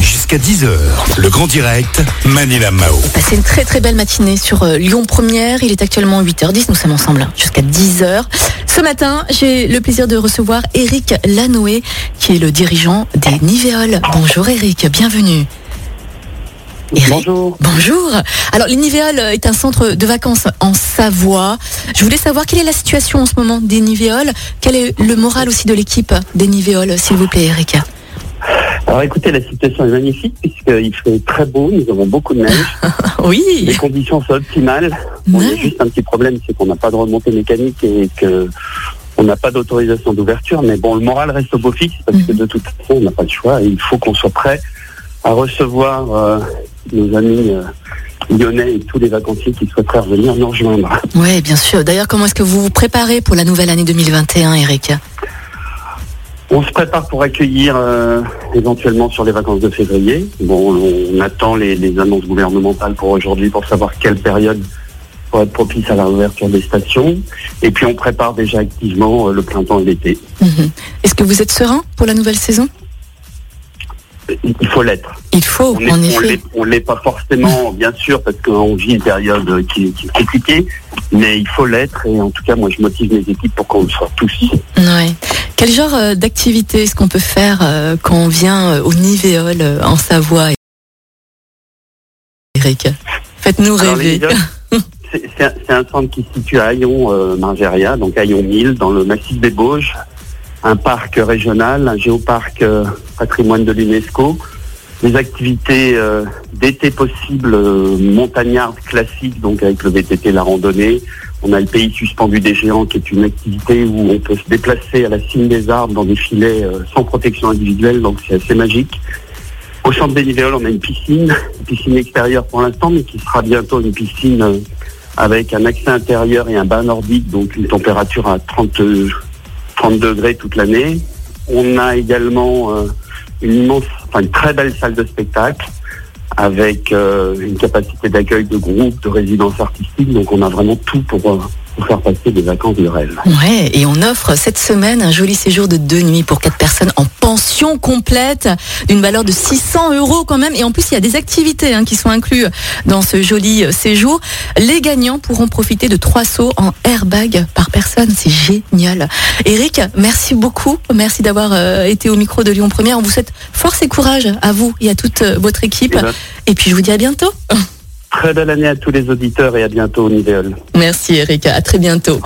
Jusqu'à 10h, le grand direct, Manila Mao. Passez une très très belle matinée sur euh, Lyon Première. Il est actuellement 8h10, nous sommes ensemble hein, jusqu'à 10h. Ce matin, j'ai le plaisir de recevoir Eric Lanoé, qui est le dirigeant des Nivéoles. Bonjour Eric, bienvenue. Eric, Bonjour. Bonjour. Alors, les Nivéoles est un centre de vacances en Savoie. Je voulais savoir quelle est la situation en ce moment des Nivéoles. Quel est le moral aussi de l'équipe des Nivéoles, s'il vous plaît, Eric Alors écoutez, la situation est magnifique puisqu'il fait très beau, nous avons beaucoup de neige, Oui. les conditions sont optimales. On a juste un petit problème, c'est qu'on n'a pas de remontée mécanique et que on n'a pas d'autorisation d'ouverture. Mais bon, le moral reste au beau fixe parce que Mhm. de toute façon, on n'a pas le choix et il faut qu'on soit prêt à recevoir euh, nos amis euh, lyonnais et tous les vacanciers qui souhaiteraient revenir nous rejoindre. Oui, bien sûr. D'ailleurs, comment est-ce que vous vous préparez pour la nouvelle année 2021, Eric? On se prépare pour accueillir euh, éventuellement sur les vacances de février. Bon, on attend les, les annonces gouvernementales pour aujourd'hui pour savoir quelle période pourrait être propice à la réouverture des stations. Et puis on prépare déjà activement euh, le printemps et l'été. Mhm. Est-ce que vous êtes serein pour la nouvelle saison? Il faut l'être. Il faut, On est- en on effet. l'est- pas forcément, bien sûr, parce qu'on vit une période qui, qui est compliquée, mais il faut l'être. Et en tout cas, moi, je motive mes équipes pour qu'on le soit tous. Ouais. Quel genre euh, d'activité est-ce qu'on peut faire euh, quand on vient euh, au Nivéol euh, en Savoie? Eric Faites-nous rêver. C'est un, centre qui se situe à Hayon, euh, Margeria, donc Hayon 1000, dans le massif des Bauges, un parc régional, un géoparc euh, patrimoine de l'UNESCO, des activités euh, d'été possibles, euh, montagnardes classiques, donc avec le VTT, la randonnée. On a le pays suspendu des géants, qui est une activité où on peut se déplacer à la cime des arbres dans des filets euh, sans protection individuelle, donc c'est assez magique. Au centre des Nivéoles, on a une piscine, une piscine extérieure pour l'instant, mais qui sera bientôt une piscine euh, avec un accès intérieur et un bain nordique, donc une température à 30, euh, 30 degrés toute l'année. On a également une immense, enfin une très belle salle de spectacle avec euh, une capacité d'accueil de groupes, de résidences artistiques. Donc on a vraiment tout pour, euh, pour faire passer des vacances de rêve. Ouais, et on offre cette semaine un joli séjour de deux nuits pour quatre personnes en pension complète d'une valeur de 600 euros quand même. Et en plus, il y a des activités hein, qui sont incluses dans ce joli euh, séjour. Les gagnants pourront profiter de trois sauts en airbag par personne. C'est génial. Eric, merci beaucoup. Merci d'avoir euh, été au micro de Lyon Première. On vous souhaite force et courage à vous et à toute euh, votre équipe. Eh ben, Et puis, je vous dis à bientôt. Très belle année à tous les auditeurs et à bientôt au Nivéol. Merci Eric. À très bientôt.